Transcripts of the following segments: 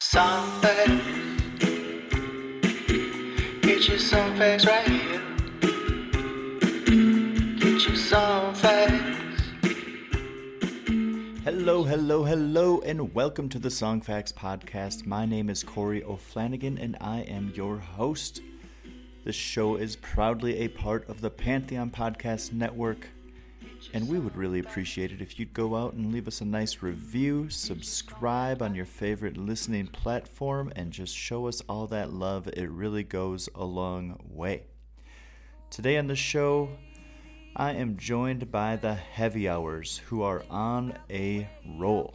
Something. Get you some facts right here. Get you some facts. Hello, hello, hello, and welcome to the Songfacts Podcast. My name is Corey O'Flanagan, and I am your host. This show is proudly a part of the Pantheon Podcast Network, and we would really appreciate it if you'd go out and leave us a nice review, subscribe on your favorite listening platform, and just show us all that love. It really goes a long way. Today on the show, I am joined by the Heavy Hours, who are on a roll.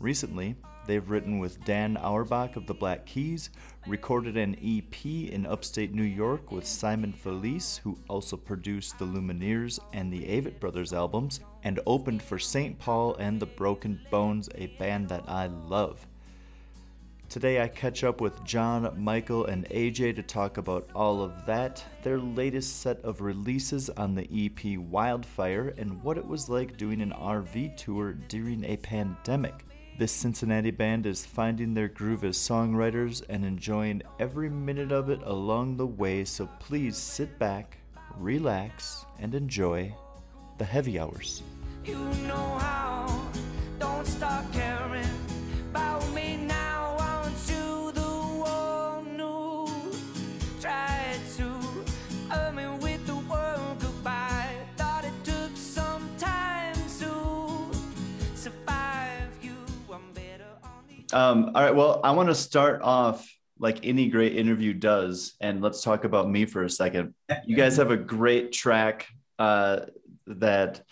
Recently, they've written with Dan Auerbach of the Black Keys, recorded an EP in upstate New York with Simone Felice, who also produced the Lumineers and the Avett Brothers albums, and opened for St. Paul and the Broken Bones, a band that I love. Today I catch up with John, Michael, and AJ to talk about all of that, their latest set of releases on the EP Wildfire, and what it was like doing an RV tour during a pandemic. This Cincinnati band is finding their groove as songwriters and enjoying every minute of it along the way, so please sit back, relax, and enjoy the heavy hours. You know how. Um, all right, well, I want to start off like any great interview does, and let's talk about me for a second. You guys have a great track uh, that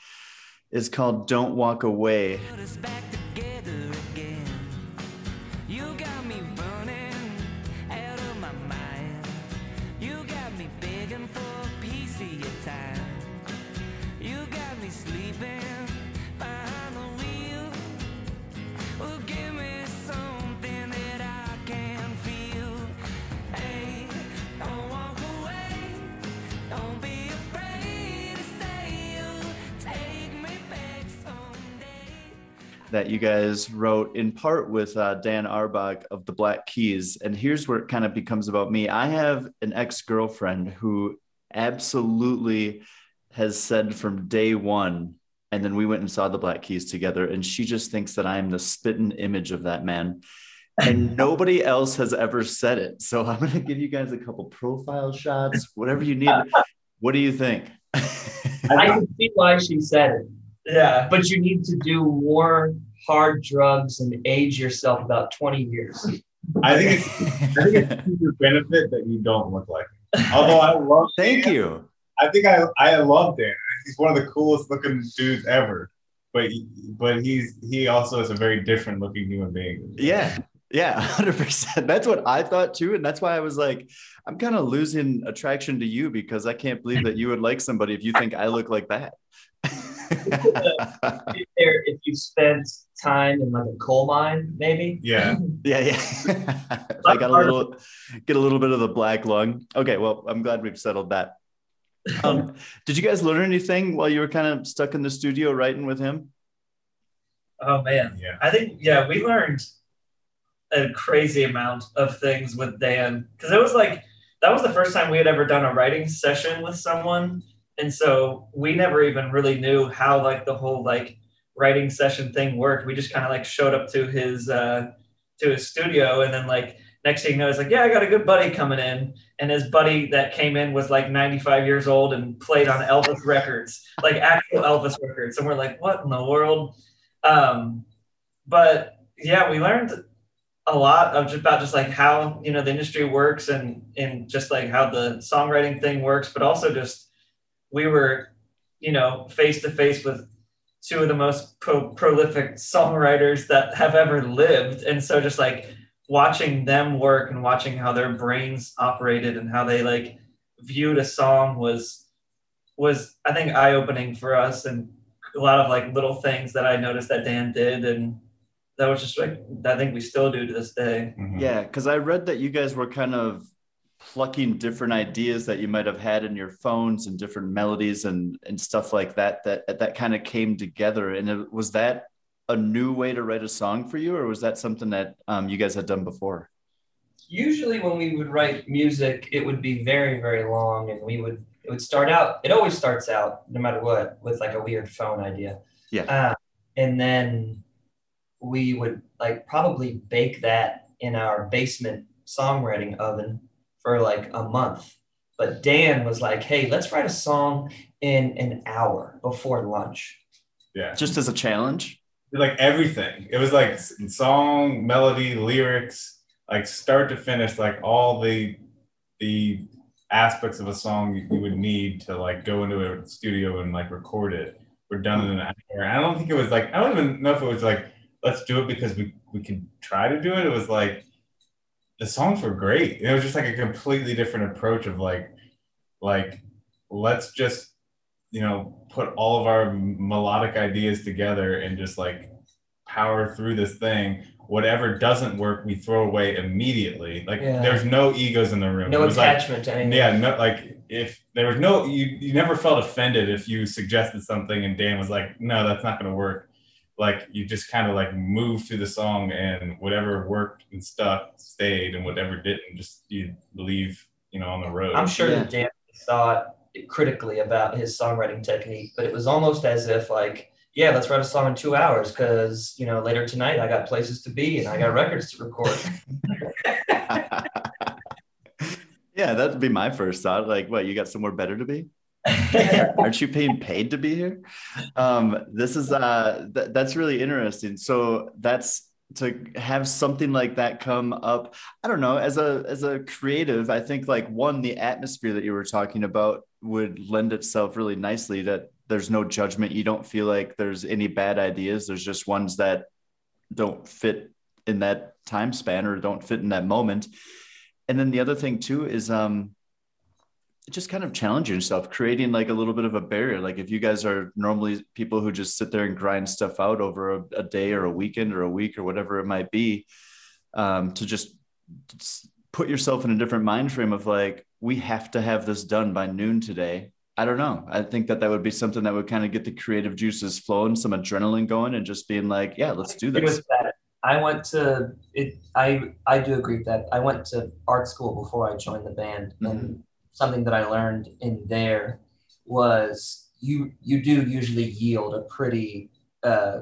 is called Don't Walk Away. That you guys wrote in part with uh, Dan Auerbach of the Black Keys. And here's where it kind of becomes about me. I have an ex girlfriend who absolutely has said from day one, and then we went and saw the Black Keys together, and she just thinks that I am the spitting image of that man. And nobody else has ever said it. So I'm going to give you guys a couple profile shots, whatever you need. What do you think? I can see why she said it. Yeah. But you need to do more hard drugs and age yourself about 20 years. I think it's, I think it's to your benefit that you don't look like him. Although I love Thank Dan, you. I think I I love Dan. He's one of the coolest looking dudes ever. But but he's he also is a very different looking human being. Yeah. Yeah, 100%. That's what I thought too. And that's why I was like, I'm kind of losing attraction to you because I can't believe that you would like somebody if you think I look like that. If if you spent time in like a coal mine, maybe. Yeah. yeah, yeah. I got a little, get a little bit of the black lung. Okay, well, I'm glad we've settled that. Um, did you guys learn anything while you were kind of stuck in the studio writing with him? Oh man. Yeah. I think yeah, we learned a crazy amount of things with Dan because it was like that was the first time we had ever done a writing session with someone, and so we never even really knew how like the whole like writing session thing worked. We just kind of like showed up to his uh, to his studio, and then like next thing you know, it's like, yeah, I got a good buddy coming in, and his buddy that came in was like 95 years old and played on Elvis records, like actual Elvis records, and we're like, what in the world? Um, but yeah, we learned a lot of just about just like how you know the industry works and and just like how the songwriting thing works, but also just we were you know face to face with two of the most pro- prolific songwriters that have ever lived, and so just like watching them work and watching how their brains operated and how they like viewed a song was was I think eye opening for us and a lot of like little things that I noticed that Dan did and that was just like I think we still do to this day. Mhm. Yeah, because I read that you guys were kind of plucking different ideas that you might have had in your phones and different melodies and and stuff like that that that kind of came together. And it, was that a new way to write a song for you, or was that something that um, you guys had done before? Usually, when we would write music, it would be very, very long, and we would it would start out. It always starts out, no matter what, with like a weird phone idea. Yeah. Uh, and then we would like probably bake that in our basement songwriting oven for like a month. But Dan was like, "Hey, let's write a song in an hour before lunch." Yeah. Just as a challenge? like everything. It was like song, melody, lyrics, like start to finish, like all the the aspects of a song you, you would need to like go into a studio and like record it. Were done in an hour. I don't think it was like I don't even know if it was like let's do it because we we can try to do it. It was like the songs were great. It was just like a completely different approach of like like let's just you know put all of our melodic ideas together and just like power through this thing whatever doesn't work we throw away immediately like Yeah. there's no egos in the room No like- attachment to anything. yeah no like if there was no you you never felt offended if you suggested something and dan was like no that's not going to work like you just kind of like moved through the song and whatever worked and stuck stayed and whatever didn't just you leave you know on the road I'm sure Yeah. that Dan thought critically about his songwriting technique, but it was almost as if like, yeah, let's write a song in two hours because you know later tonight I got places to be and I got records to record. yeah, that'd be my first thought. Like, what, you got somewhere better to be? Aren't you being paid to be here? Um, this is uh th- that's really interesting. So that's to have something like that come up. I don't know, as a as a creative, I think like one, the atmosphere that you were talking about would lend itself really nicely that there's no judgment. You don't feel like there's any bad ideas. There's just ones that don't fit in that time span or don't fit in that moment. And then the other thing too is um just kind of challenging yourself, creating like a little bit of a barrier. Like if you guys are normally people who just sit there and grind stuff out over a, a day or a weekend or a week or whatever it might be, um, to just put yourself in a different mind frame of like, we have to have this done by noon today. I don't know. I think that that would be something that would kind of get the creative juices flowing, some adrenaline going, and just being like, yeah, let's do this. I went to it. I I do agree with that. I went to art school before I joined the band, and something that I learned in there was you you do usually yield a pretty uh,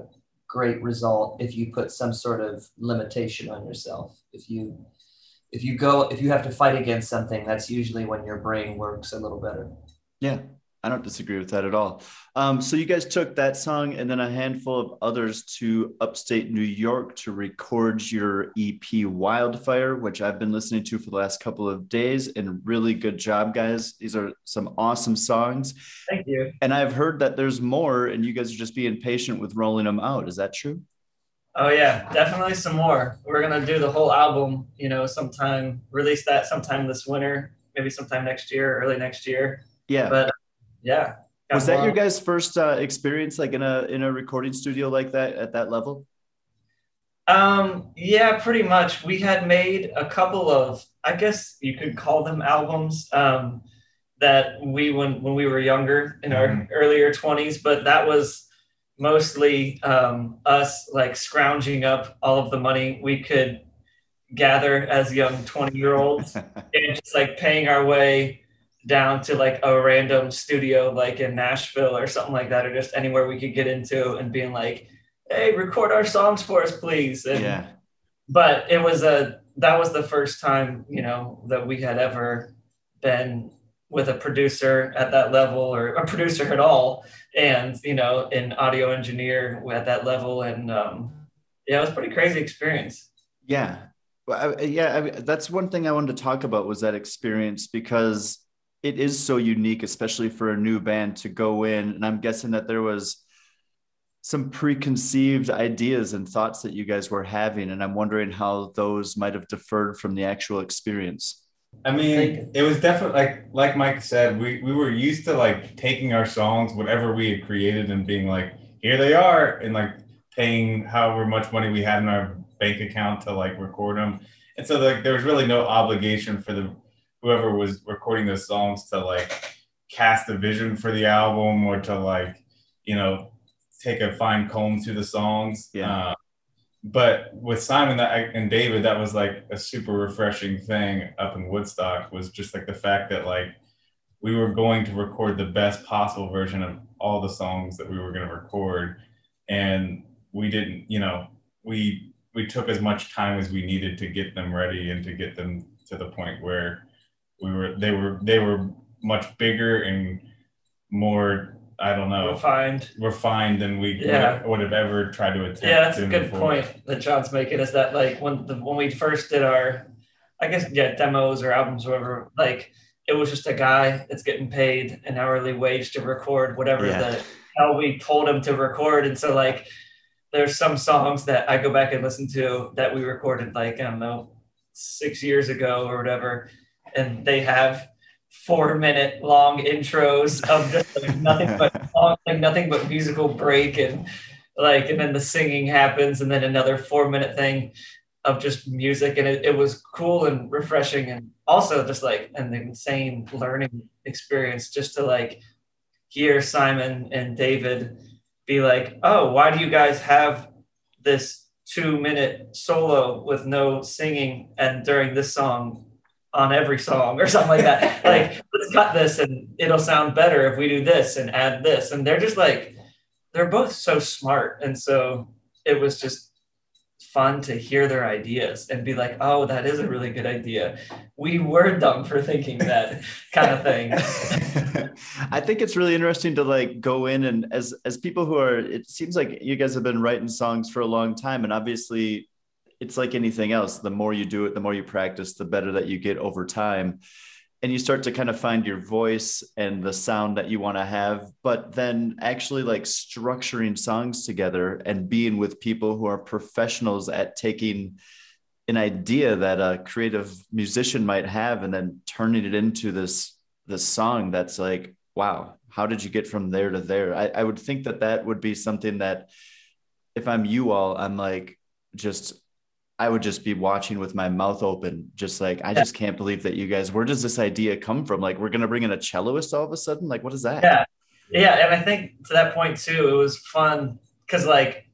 great result if you put some sort of limitation on yourself. If you if you go if you have to fight against something, that's usually when your brain works a little better. Yeah, I don't disagree with that at all. Um, so you guys took that song and then a handful of others to upstate New York to record your EP Wildfire, which I've been listening to for the last couple of days. And really good job, guys. These are some awesome songs. Thank you. And I've heard that there's more, and you guys are just being patient with rolling them out. Is that true? Oh yeah, definitely some more. We're gonna do the whole album, you know, sometime release that sometime this winter, maybe sometime next year, early next year. Yeah. But yeah. Was that your guys' first uh, experience, like in a in a recording studio like that at that level? Um, yeah, pretty much. We had made a couple of, I guess you could call them albums, um, that we when when we were younger in our Mhm. earlier twenties, but that was mostly um, us like scrounging up all of the money we could gather as young twenty year olds and just like paying our way down to like a random studio like in Nashville or something like that, or just anywhere we could get into and being like, hey, record our songs for us, please. And, yeah. But it was a, that was the first time, you know, that we had ever been with a producer at that level or a producer at all. And, you know, an audio engineer at that level. And um, yeah, it was pretty crazy experience. Yeah. Well, I, yeah, I, that's one thing I wanted to talk about was that experience because it is so unique, especially for a new band to go in. And I'm guessing that there was some preconceived ideas and thoughts that you guys were having and i'm wondering how those might have deferred from the actual experience I mean, it was definitely like like Mike said, we we were used to like taking our songs, whatever we had created, and being like, here they are, and like paying however much money we had in our bank account to like record them. And so like there was really no obligation for the whoever was recording those songs to like cast a vision for the album or to like, you know, take a fine comb through the songs. Yeah. Uh, but with Simone that and David, that was like a super refreshing thing up in Woodstock was just like the fact that like we were going to record the best possible version of all the songs that we were going to record, and we didn't, you know, we we took as much time as we needed to get them ready and to get them to the point where we were they were they were much bigger and more I don't know Refined. refined than we Yeah. would, would have ever tried to attempt. Yeah, that's a good forward. point that John's making. Is that like when the when we first did our, I guess yeah, demos or albums, or whatever. Like it was just a guy that's getting paid an hourly wage to record whatever Yeah. the hell we told him to record, and so like there's some songs that I go back and listen to that we recorded like I don't know six years ago or whatever, and they have four minute long intros of just like nothing but song, like nothing but musical break and like and then the singing happens and then another four minute thing of just music. And it, it was cool and refreshing and also just like an insane learning experience just to like hear simone and david be like oh why do you guys have this two minute solo with no singing and during this song on every song or something like that. Like let's cut this and it'll sound better if we do this and add this. And they're just like they're both so smart. And so it was just fun to hear their ideas and be like oh that is a really good idea. We were dumb for thinking that kind of thing. I think it's really interesting to like go in and as as people who are it seems like you guys have been writing songs for a long time and obviously it's like anything else. The more you do it the more you practice the better that you get over time. And you start to kind of find your voice and the sound that you want to have but then actually like structuring songs together and being with people who are professionals at taking an idea that a creative musician might have and then turning it into this this song that's like wow how did you get from there to there? I, I would think that that would be something that if i'm you all i'm like just i would just be watching with my mouth open just like i just can't believe that you guys where does this idea come from? Like we're gonna bring in a celloist all of a sudden? Like what is that? Yeah. yeah and i think to that point too it was fun because like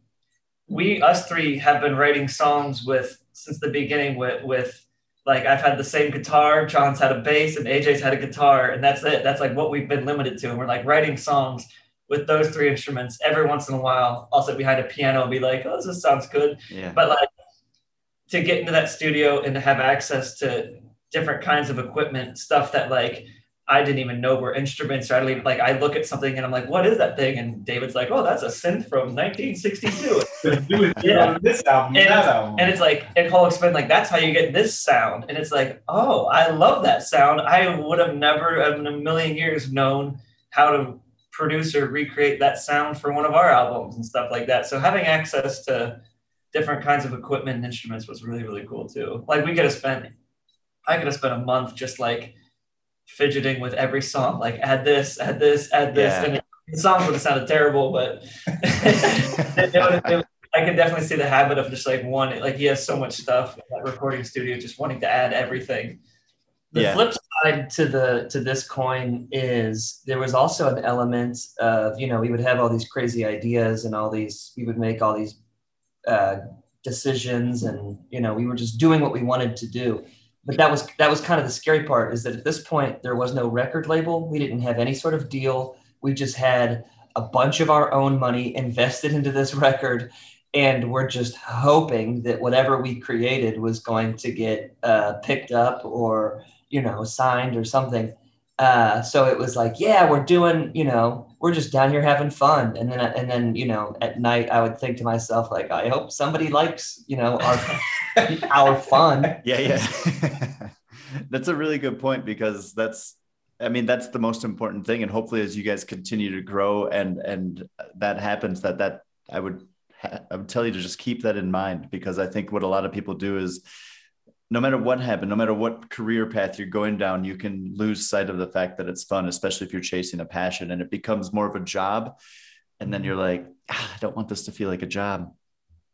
we us three have been writing songs with since the beginning with with like i've had the same guitar john's had a bass and aj's had a guitar and that's it. That's like what we've been limited to and we're like writing songs with those three instruments every once in a while i'll sit behind a piano and be like oh this sounds good. Yeah. But like to get into that studio and to have access to different kinds of equipment stuff that like i didn't even know were instruments. Or i don't even like i look at something and i'm like what is that thing? And david's like oh that's a synth from 1962 Yeah. this album, And that album. and it's like and he'll explain like that's how you get this sound. And it's like oh i love that sound. I would have never in a million years known how to produce or recreate that sound for one of our albums and stuff like that. So having access to different kinds of equipment and instruments was really really cool too like we could have spent i could have spent a month just like fidgeting with every song like add this add this add this Yeah. and the songs would have sounded terrible but it, it it- I could definitely see the habit of just like one, like he has so much stuff in that recording studio, just wanting to add everything. The Yeah. flip side to the to this coin is there was also an element of you know we would have all these crazy ideas and all these we would make all these uh, decisions and you know we were just doing what we wanted to do. But that was that was kind of the scary part is that at this point there was no record label. We didn't have any sort of deal. We just had a bunch of our own money invested into this record and we're just hoping that whatever we created was going to get uh, picked up or you know signed or something uh, so it was like yeah we're doing you know we're just down here having fun. And then and then you know at night i would think to myself like i hope somebody likes you know our our fun. Yeah yeah. That's a really good point because that's i mean that's the most important thing. And hopefully as you guys continue to grow and and that happens that that I would I would tell you to just keep that in mind because I think what a lot of people do is no matter what happened, no matter what career path you're going down, you can lose sight of the fact that it's fun, especially if you're chasing a passion and it becomes more of a job. And then you're like, ah, I don't want this to feel like a job.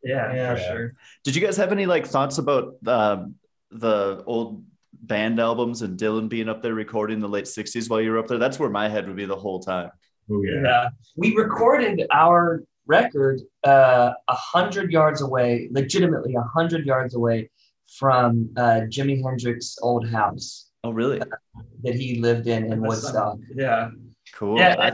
Yeah, Yeah. for sure. Did you guys have any like thoughts about uh, the old band albums and Dylan being up there recording the late 60s while you were up there? That's where my head would be the whole time. Oh yeah. Yeah. we recorded our record uh, a hundred yards away, legitimately a hundred yards away from uh, Jimi Hendrix's old house Oh, really? that he lived in in Woodstock. Yeah. Cool. Yeah, I,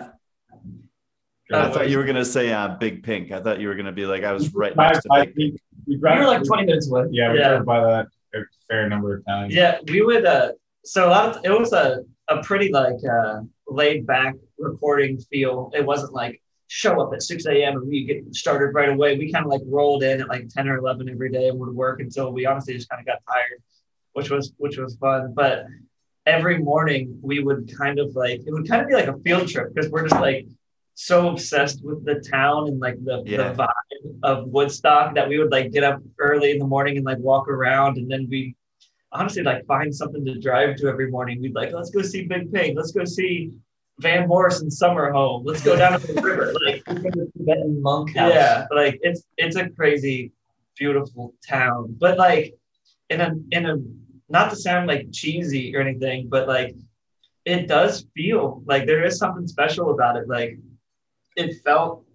I Uh, thought you were gonna say uh, Big Pink. I thought you were gonna be like I was right next to Big we, Pink. we We drive- were like 20 minutes away. Yeah, we Yeah. drove by that a fair number of times. Yeah, we would. Uh, so a lot of it was a a pretty like uh, laid back recording feel. It wasn't like show up at six a.m. and we get started right away. We kind of like rolled in at like ten or eleven every day and would work until we honestly just kind of got tired, which was which was fun. But every morning we would kind of like it would kind of be like a field trip because we're just like so obsessed with the town and like the, Yeah. the vibe of Woodstock that we would like get up early in the morning and like walk around and then we honestly like find something to drive to every morning. We'd like, let's go see Big Pink. Let's go see Van Morrison Summer Home. Let's go down to the river. Like, Tibetan monk yeah, like it's it's a crazy, beautiful town. But like in a in a not to sound like cheesy or anything, but like it does feel like there is something special about it. Like it felt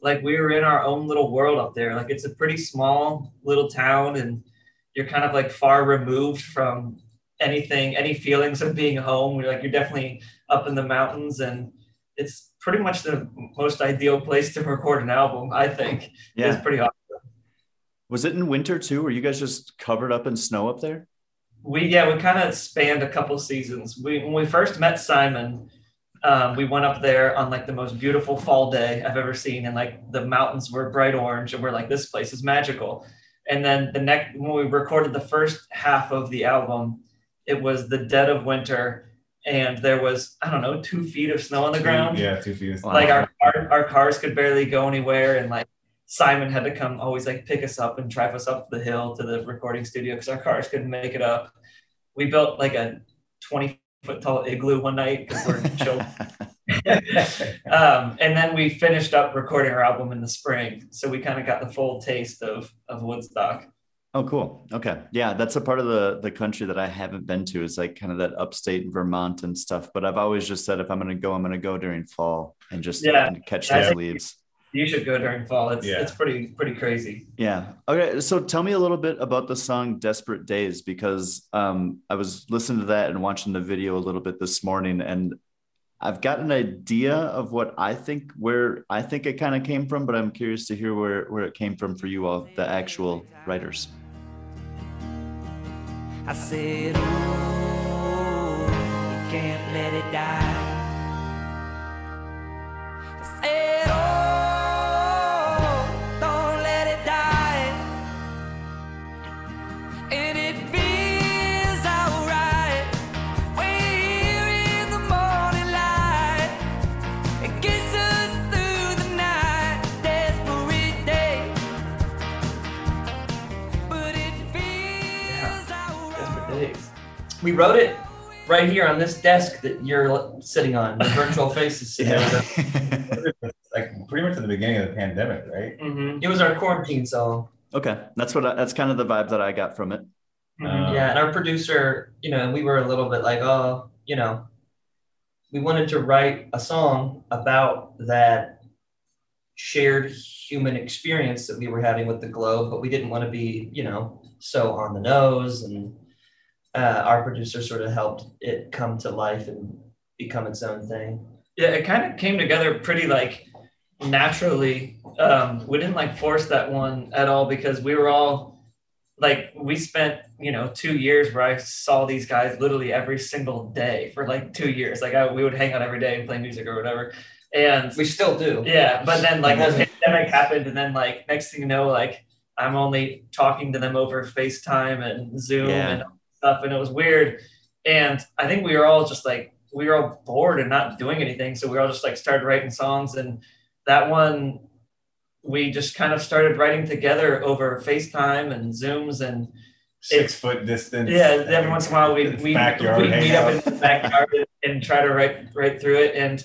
like we were in our own little world up there. Like it's a pretty small little town and you're kind of like far removed from anything, any feelings of being home. You're like you're definitely up in the mountains and it's pretty much the most ideal place to record an album, I think. Yeah. It's pretty awesome. Was it in winter too? Were you guys just covered up in snow up there? We yeah, we kind of spanned a couple seasons. We when we first met Simone, um, we went up there on like the most beautiful fall day I've ever seen, and like the mountains were bright orange, and we're like, this place is magical. And then the next when we recorded the first half of the album, it was the dead of winter, and there was I don't know two feet of snow on the ground. Yeah, two feet. Like our, our our cars could barely go anywhere and like simone had to come always like pick us up and drive us up the hill to the recording studio because our cars couldn't make it up we built like a 20 foot tall igloo one night because we're children um, and then we finished up recording our album in the spring so we kind of got the full taste of of woodstock Oh, cool. Okay. Yeah, that's a part of the the country that I haven't been to is like kind of that upstate Vermont and stuff. But I've always just said if I'm gonna go, I'm gonna go during fall and just Yeah. and catch I those think- leaves. you should go during fall it's Yeah. it's pretty pretty crazy Yeah. Okay. So tell me a little bit about the song Desperate Days because um, I was listening to that and watching the video a little bit this morning and I've got an idea of what I think where I think it kind of came from, but I'm curious to hear where, where it came from for you all, the actual writers. I said, oh, you can't let it die. We wrote it right here on this desk that you're sitting on. The virtual face is sitting on. like pretty much at the beginning of the pandemic, right? Mhm. It was our quarantine song. okay. That's what I, that's kind of the vibe that I got from it. Mhm. Um, Yeah, and our producer, you know, we were a little bit like, oh, you know, we wanted to write a song about that shared human experience that we were having with the globe, but we didn't want to be, you know, so on the nose. And uh, our producer sort of helped it come to life and become its own thing. Yeah, it kind of came together pretty like naturally. Um, we didn't like force that one at all because we were all like we spent you know two years where I saw these guys literally every single day for like two years. Like I, we would hang out every day and play music or whatever. And We still do. yeah, but then like the pandemic happened, and then like next thing you know, like I'm only talking to them over FaceTime and Zoom Yeah. and stuff, and it was weird. And I think we were all just like we were all bored and not doing anything, so we all just like started writing songs. And that one, we just kind of started writing together over FaceTime and Zooms and Six foot distance. yeah, every once in a while we we, Backyard meet up in the backyard and try to write right through it. And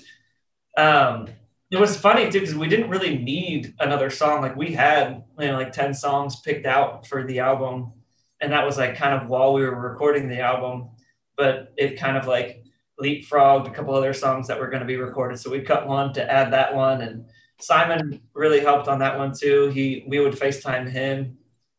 um, it was funny too because we didn't really need another song. Like we had you know, like ten songs picked out for the album, and that was like kind of while we were recording the album. But it kind of like leapfrogged a couple other songs that were going to be recorded. So we cut one to add that one, and Simone really helped on that one too. He we would FaceTime him.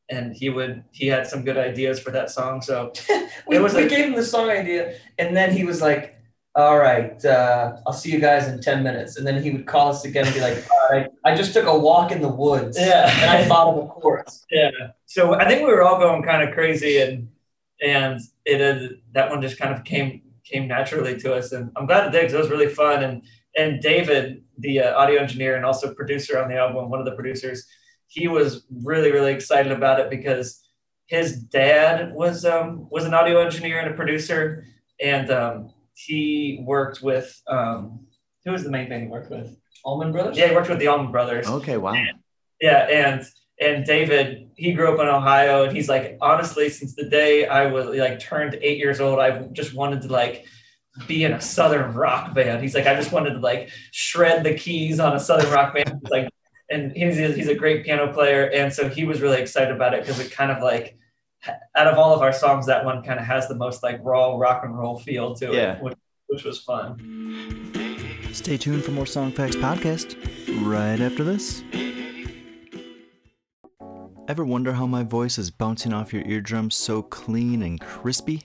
And he would he had some good ideas for that song. So we, It was we a- gave him the song idea, and then he was like, "All right, uh, I'll see you guys in ten minutes." And then he would call us again and be like, "All right, I just took a walk in the woods, Yeah. and I of a chorus." Yeah. So I think we were all going kind of crazy, and and it uh, that one just kind of came came naturally to us, and I'm glad it did 'cause it was really fun. And and David, the uh, audio engineer and also producer on the album, one of the producers, he was really really excited about it because his dad was um was an audio engineer and a producer, and um, he worked with um who was the main thing he worked with? Allman Brothers. Yeah, he worked with the Allman Brothers. Okay, wow. Yeah, and and David, he grew up in Ohio, and he's like, honestly, since the day I was like turned eight years old, I've just wanted to like be in a southern rock band. He's like, I just wanted to like shred the keys on a southern rock band. He's like, and he's he's a great piano player, and so he was really excited about it because it kind of like out of all of our songs, that one kind of has the most like raw rock and roll feel to it, Yeah. which, which was fun. Stay tuned for more Songfacts podcast right after this. Ever wonder how my voice is bouncing off your eardrums so clean and crispy?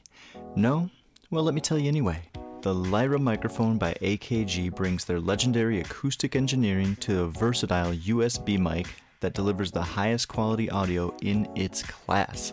No? Well, let me tell you anyway. The Lyra microphone by AKG brings their legendary acoustic engineering to a versatile USB mic that delivers the highest quality audio in its class.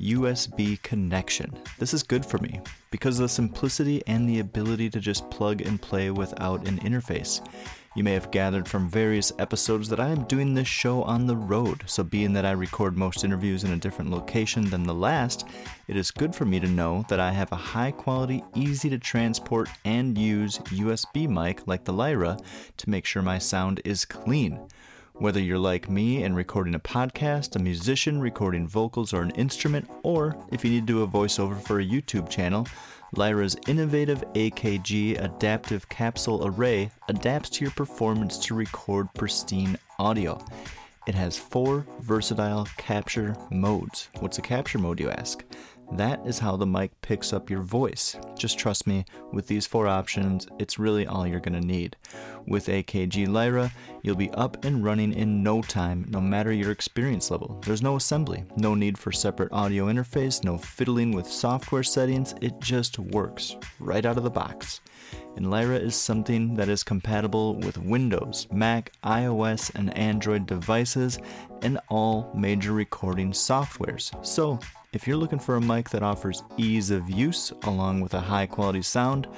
USB connection. This is good for me because of the simplicity and the ability to just plug and play without an interface. You may have gathered from various episodes that I am doing this show on the road, so being that I record most interviews in a different location than the last, it is good for me to know that I have a high quality, easy to transport and use USB mic like the Lyra to make sure my sound is clean. Whether you're like me and recording a podcast, a musician recording vocals or an instrument, or if you need to do a voiceover for a YouTube channel, Lyra's innovative AKG adaptive capsule array adapts to your performance to record pristine audio. It has four versatile capture modes. What's a capture mode, you ask? That is how the mic picks up your voice. Just trust me, with these four options, it's really all you're going to need. With AKG Lyra, you'll be up and running in no time, no matter your experience level. There's no assembly, no need for separate audio interface, no fiddling with software settings, it just works right out of the box. And Lyra is something that is compatible with Windows, Mac, iOS, and Android devices, and all major recording softwares. So, if you're looking for a mic that offers ease of use along with a high quality sound,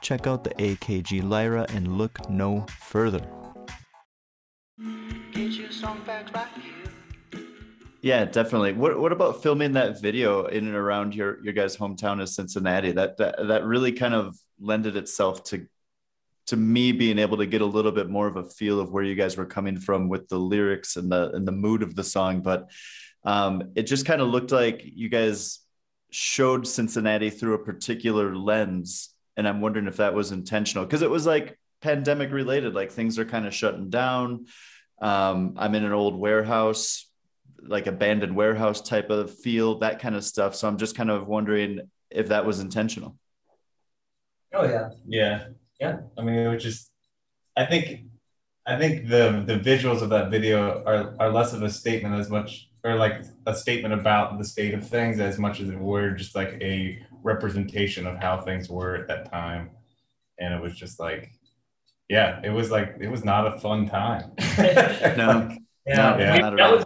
check out the AKG Lyra and look no further. Yeah, definitely. What what about filming that video in and around your your guys' hometown of Cincinnati? That that that really kind of lended itself to to me being able to get a little bit more of a feel of where you guys were coming from with the lyrics and the and the mood of the song. But um, it just kind of looked like you guys showed Cincinnati through a particular lens, and I'm wondering if that was intentional because it was like pandemic related. Like things are kind of shutting down. Um, I'm in an old warehouse like abandoned warehouse type of feel, that kind of stuff. So I'm just kind of wondering if that was intentional. Oh yeah. Yeah. Yeah. I mean, it was just, I think, I think the the visuals of that video are are less of a statement as much, or like a statement about the state of things as much as it were just like a representation of how things were at that time. And it was just like, yeah, it was like it was not a fun time. No. Yeah. Yeah, we, not at all. was,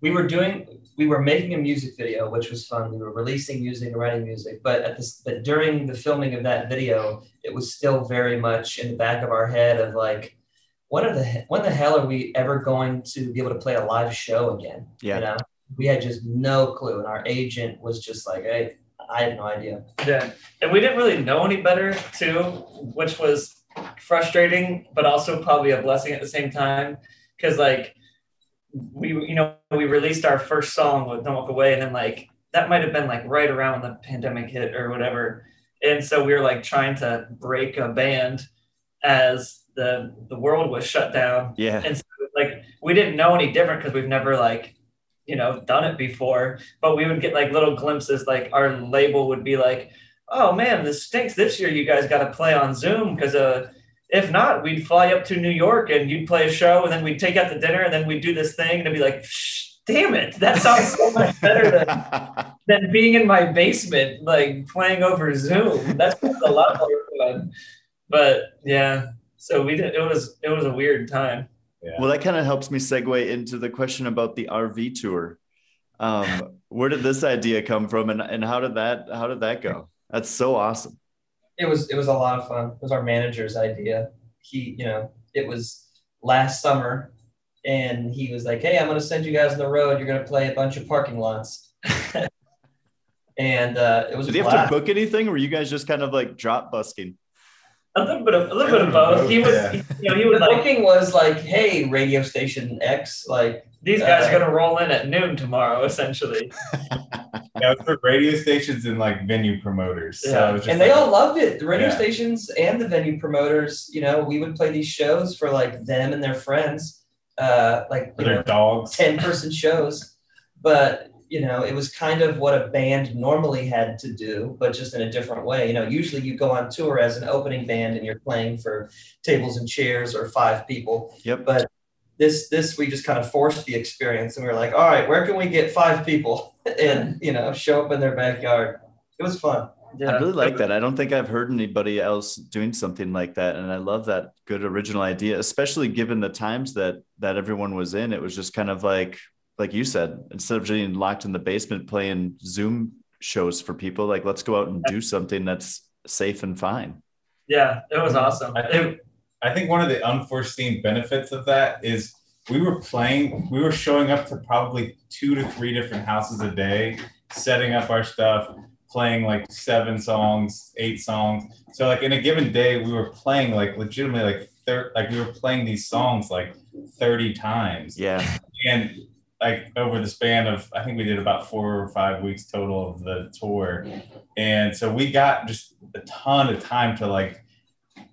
we were doing we were making a music video, which was fun. We were releasing music and writing music, but at this but during the filming of that video, it was still very much in the back of our head of like, when are the when the hell are we ever going to be able to play a live show again? Yeah. You know, we had just no clue, and our agent was just like, hey, I have no idea. Yeah, and we didn't really know any better too, which was frustrating, but also probably a blessing at the same time. Because like we you know we released our first song with Don't Walk Away, and then like that might have been like right around when the pandemic hit or whatever, and so we were like trying to break a band as the the world was shut down, Yeah. and so like we didn't know any different because we've never like you know done it before, but we would get like little glimpses, like our label would be like, oh man, this stinks. This year you guys got to play on Zoom because uh if not, we'd fly up to New York and you'd play a show, and then we'd take out the dinner, and then we'd do this thing, and it'd be like, damn it, that sounds so much better than, than being in my basement, like playing over Zoom. That's a lot more fun. But yeah, so we did. It was it was a weird time. Well, that kind of helps me segue into the question about the RV tour. Um, where did this idea come from, and, and how did that how did that go? That's so awesome. it was it was a lot of fun. It was our manager's idea. He, you know, it was last summer, and he was like, "Hey, I'm going to send you guys on the road. You're going to play a bunch of parking lots." and uh, it was Did you have to book anything, or were you guys just kind of like drop busking? A little bit of a little bit of both. He was, Yeah. you know, he The was like, booking was like, "Hey, radio station X, like these guys are Uh, gonna roll in at noon tomorrow, essentially. Yeah, it was for radio stations and like venue promoters. So Yeah. it was just and they like- all loved it. The radio Yeah. stations and the venue promoters, you know, we would play these shows for like them and their friends, uh, like you their know, dogs. 10 person shows. But, you know, it was kind of what a band normally had to do, but just in a different way. You know, usually you go on tour as an opening band and you're playing for tables and chairs or five people. Yep. But this, this, we just kind of forced the experience and we were like, all right, where can we get five people and, you know, show up in their backyard? It was fun. Yeah. I really like that. I don't think I've heard anybody else doing something like that, and I love that good original idea, especially given the times that that everyone was in. It was just kind of like, like you said, instead of being locked in the basement playing Zoom shows for people, like let's go out and do something that's safe and fine. Yeah, it was awesome. I think I think one of the unforeseen benefits of that is we were playing, we were showing up to probably two to three different houses a day, setting up our stuff, playing like seven songs, eight songs. So like in a given day, we were playing like legitimately like thir- like we were playing these songs like 30 times. Yeah, And like over the span of I think we did about four or five weeks total of the tour. And so we got just a ton of time to like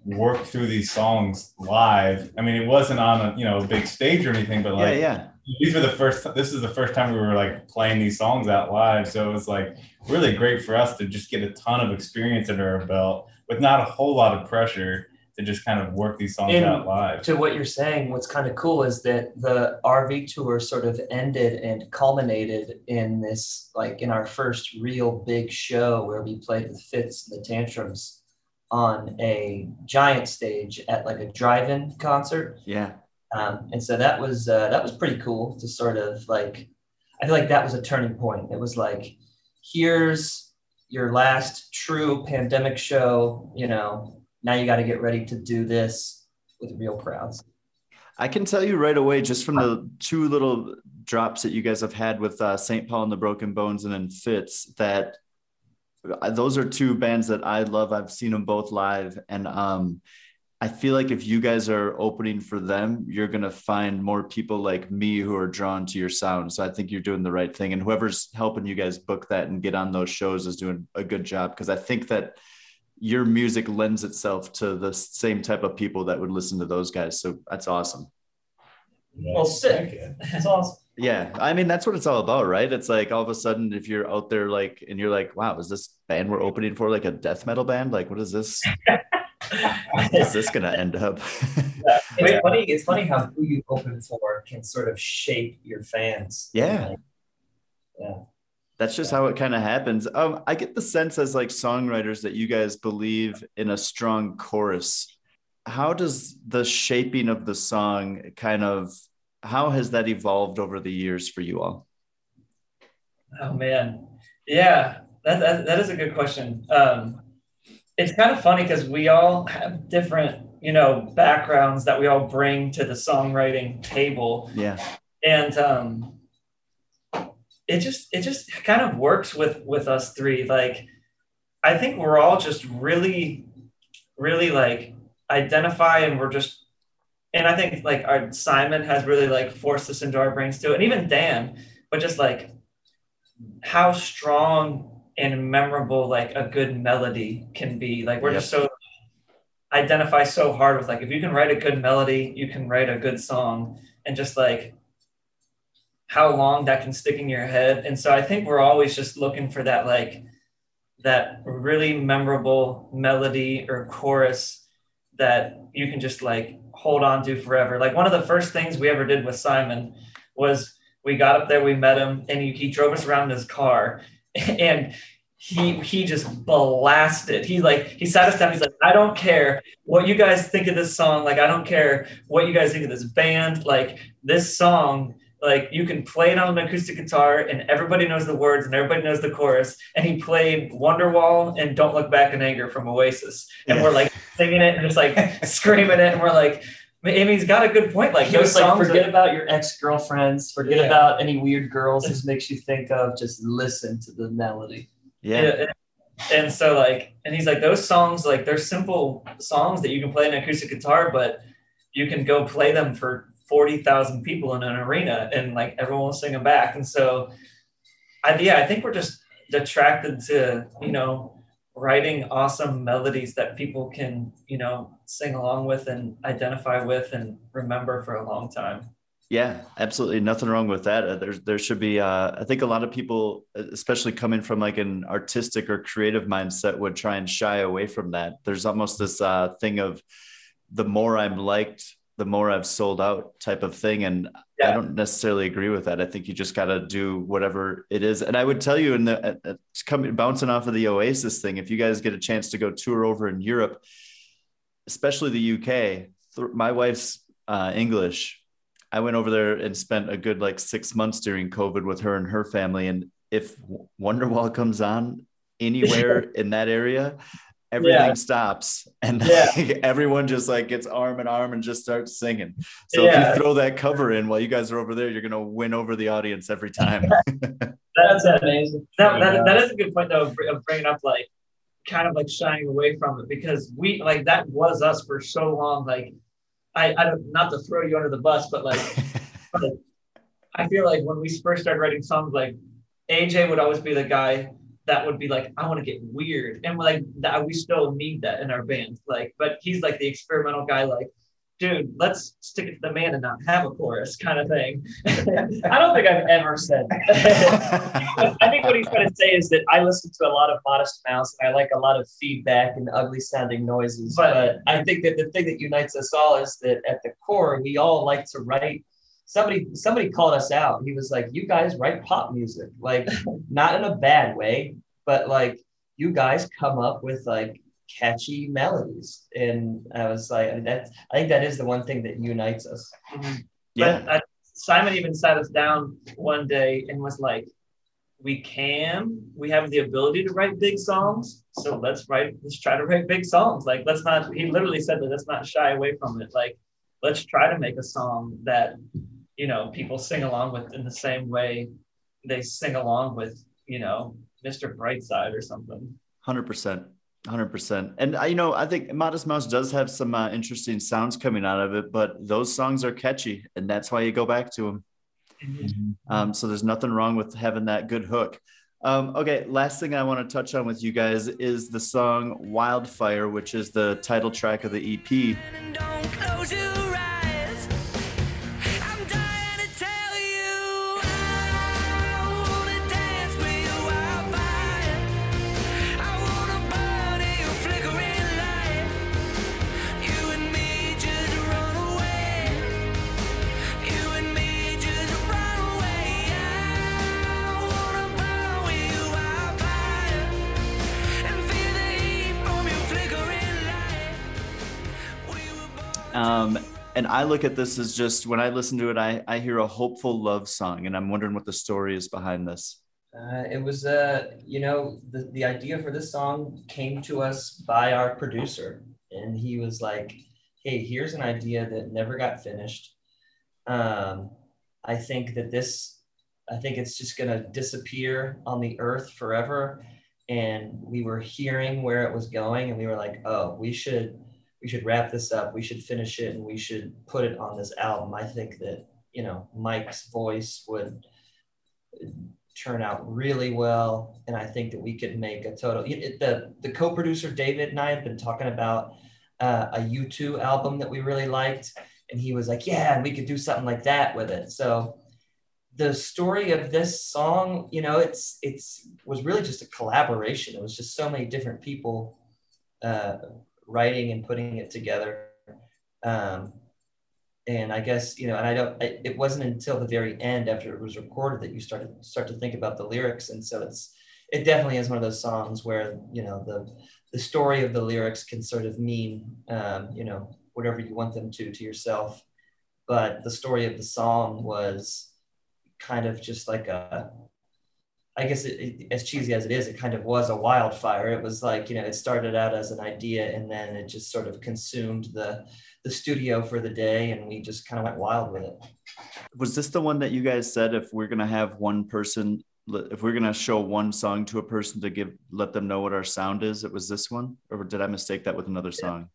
work through these songs live. I mean, it wasn't on a you know a big stage or anything, but yeah, like yeah. these were the first this is the first time we were like playing these songs out live. So it was like really great for us to just get a ton of experience under our belt with not a whole lot of pressure to just kind of work these songs And out live. to what you're saying, what's kind of cool is that the RV tour sort of ended and culminated in this, like in our first real big show where we played with Fitz and the Tantrums on a giant stage at like a drive-in concert. Yeah. Um, and so that was uh, that was pretty cool to sort of like I feel like that was a turning point. It was like here's your last true pandemic show, you know, now you got to get ready to do this with real crowds. I can tell you right away, just from the two little drops that you guys have had with uh, St. Paul and the Broken Bones and then Fitz, that uh, those are two bands that I love. I've seen them both live. And um, I feel like if you guys are opening for them, you're going to find more people like me who are drawn to your sound. So I think you're doing the right thing. And whoever's helping you guys book that and get on those shows is doing a good job because I think that your music lends itself to the same type of people that would listen to those guys. So that's awesome. Well, sick. That's awesome. Yeah, I mean that's what it's all about, right? It's like all of a sudden, if you're out there, like, and you're like, "Wow, is this band we're opening for like a death metal band? Like, what is this? is this gonna end up?" It's funny. It's funny how who you open for can sort of shape your fans. Yeah. Yeah. That's just how it kind of happens. Um, I get the sense as like songwriters that you guys believe in a strong chorus. How does the shaping of the song kind of how has that evolved over the years for you all? Oh man, yeah, that that, that is a good question. Um, it's kind of funny because we all have different, you know, backgrounds that we all bring to the songwriting table, Yeah, and um, it just it just kind of works with with us three. Like, I think we're all just really, really like identify, and we're just and I think like our Simone has really like forced this into our brains too, and even Dan, but just like how strong and memorable like a good melody can be. Like we're just so identify so hard with like if you can write a good melody, you can write a good song, and just like how long that can stick in your head. And so I think we're always just looking for that like that really memorable melody or chorus that you can just like hold on to forever. Like one of the first things we ever did with Simone was we got up there, we met him, and he, he drove us around in his car, and he he just blasted. He like he sat us down. He's like, I don't care what you guys think of this song. Like I don't care what you guys think of this band. Like this song like you can play it on an acoustic guitar and everybody knows the words and everybody knows the chorus and he played wonderwall and don't look back in anger from oasis and we're like singing it and just like screaming it and we're like I he's got a good point. Like he was like, forget are, about your ex girlfriends, forget Yeah. about any weird girls this makes you think of. Just listen to the melody. Yeah. and, and so like and he's like those songs like they're simple songs that you can play an acoustic guitar but you can go play them for 40,000 people in an arena and like everyone will sing them back and so I yeah I think we're just attracted to you know writing awesome melodies that people can you know sing along with and identify with and remember for a long time Yeah, absolutely. Nothing wrong with that. Uh, There's there should be. Uh, I think a lot of people, especially coming from like an artistic or creative mindset, would try and shy away from that. There's almost this uh, thing of the more I'm liked, the more I've sold out type of thing, and I don't necessarily agree with that. I think you just got to do whatever it is. And I would tell you, in the uh, coming bouncing off of the Oasis thing, if you guys get a chance to go tour over in Europe, especially the UK, th- my wife's uh, English. I went over there and spent a good like six months during COVID with her and her family. And if Wonderwall comes on anywhere in that area, everything Yeah. stops and Yeah. like, everyone just like gets arm in arm and just starts singing. So if you throw that cover in while you guys are over there, you're gonna win over the audience every time. that's amazing. that, that, that is a good point though of, bringing up like kind of like shying away from it because we like that was us for so long like i i don't not to throw you under the bus but like but i feel like when we first started writing songs like aj would always be the guy that would be like i want to get weird and like that we still need that in our band like but he's like the experimental guy like dude let's stick it to the man and not have a chorus kind of thing I don't think I've ever said. that. I think what he's trying to say is that I listen to a lot of Modest Mouse and I like a lot of feedback and ugly sounding noises. But- But, I think that the thing that unites us all is that at the core, we all like to write. Somebody somebody called us out. He was like, "You guys write pop music, like not in a bad way, but like you guys come up with like catchy melodies." And I was like, "That's I think that is the one thing that unites us." yeah. But I, Simone even sat us down one day and was like, "We can, we have the ability to write big songs, so let's write, let's try to write big songs. Like, let's not." He literally said that let's not shy away from it. Like, let's try to make a song that you know people sing along with in the same way they sing along with you know Mr. Brightside or something. Hundred percent, hundred percent. And I, you know, I think Modest Mouse does have some uh, interesting sounds coming out of it, but those songs are catchy, and that's why you go back to them. Um, so there's nothing wrong with having that good hook. Um, okay, last thing I want to touch on with you guys is the song "Wildfire," which is the title track of the EP. And I look at this as just when I listen to it, I, I hear a hopeful love song, and I'm wondering what the story is behind this. Uh, it was, uh, you know, the, the idea for this song came to us by our producer. And he was like, hey, here's an idea that never got finished. Um, I think that this, I think it's just going to disappear on the earth forever. And we were hearing where it was going, and we were like, oh, we should. We should wrap this up. We should finish it, and we should put it on this album. I think that you know Mike's voice would turn out really well, and I think that we could make a total. The the co-producer David and I have been talking about uh, a U2 album that we really liked, and he was like, "Yeah, and we could do something like that with it." So the story of this song, you know, it's it's was really just a collaboration. It was just so many different people uh, writing and putting it together. Um, and I guess you know, and I don't. I, it wasn't until the very end, after it was recorded, that you started start to think about the lyrics. And so it's it definitely is one of those songs where you know the the story of the lyrics can sort of mean um, you know whatever you want them to to yourself. But the story of the song was kind of just like a I guess it, it, as cheesy as it is, it kind of was a wildfire. It was like you know, it started out as an idea, and then it just sort of consumed the the studio for the day, and we just kind of went wild with it. Was this the one that you guys said if we're gonna have one person, if we're gonna show one song to a person to give let them know what our sound is? It was this one, or did I mistake that with another song?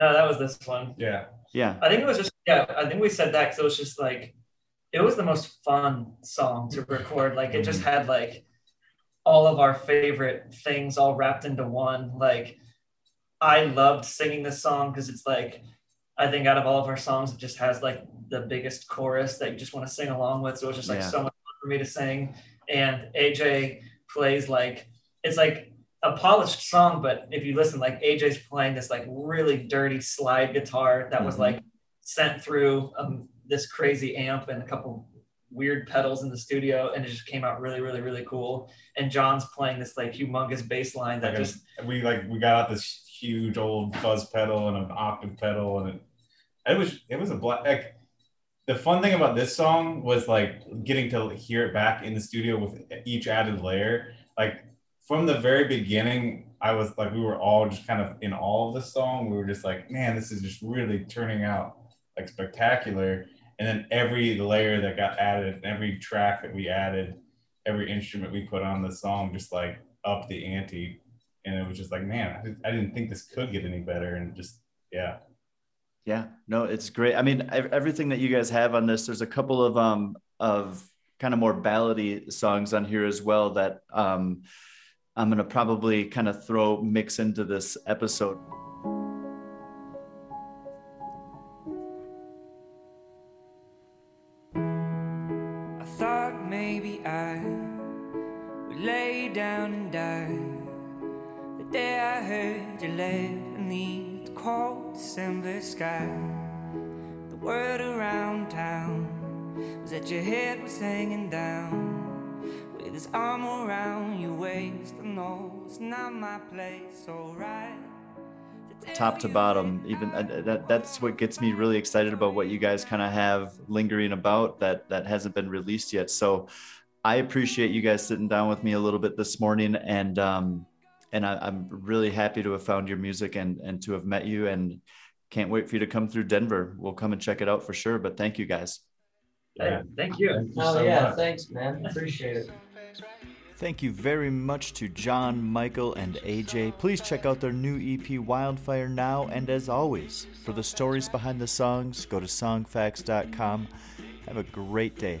No, that was this one. Yeah. Yeah. I think it was just yeah. I think we said that because it was just like it was the most fun song to record. Like it just had like all of our favorite things all wrapped into one. Like I loved singing this song because it's like I think out of all of our songs, it just has like the biggest chorus that you just want to sing along with. So it was just like Yeah. so much fun for me to sing. And AJ plays like it's like a polished song, but if you listen, like AJ's playing this like really dirty slide guitar that was Mhm. like sent through um, this crazy amp and a couple weird pedals in the studio, and it just came out really, really, really cool. And John's playing this like humongous bass line that Like a- just we like we got out this huge old fuzz pedal and an octave pedal and it, it was it was a black like the fun thing about this song was like getting to hear it back in the studio with each added layer. Like from the very beginning i was like we were all just kind of in all of the song. We were just like man this is just really turning out like spectacular and then every layer that got added every track that we added every instrument we put on the song just like up the ante and it was just like man I, didn't think this could get any better and just yeah Yeah, no, it's great. I mean, everything that you guys have on this, there's a couple of um of kind of more ballady songs on here as well that um I'm gonna probably kind of throw mix into this episode. Day I heard you left beneath the cold December sky. The word around town was that your head was hanging down. With his arm around your waist, I know it's not my place, alright. top to bottom even uh, that that's what gets me really excited about what you guys kind of have lingering about that that hasn't been released yet so i appreciate you guys sitting down with me a little bit this morning and um and I, i'm really happy to have found your music and and to have met you and can't wait for you to come through denver we'll come and check it out for sure but thank you guys Hey, thank you. Thank you Oh so yeah, much. thanks, man. Appreciate it. Thank you very much to John, Michael, and AJ. Please check out their new EP Wildfire now. And as always, for the stories behind the songs, go to songfacts.com. Have a great day.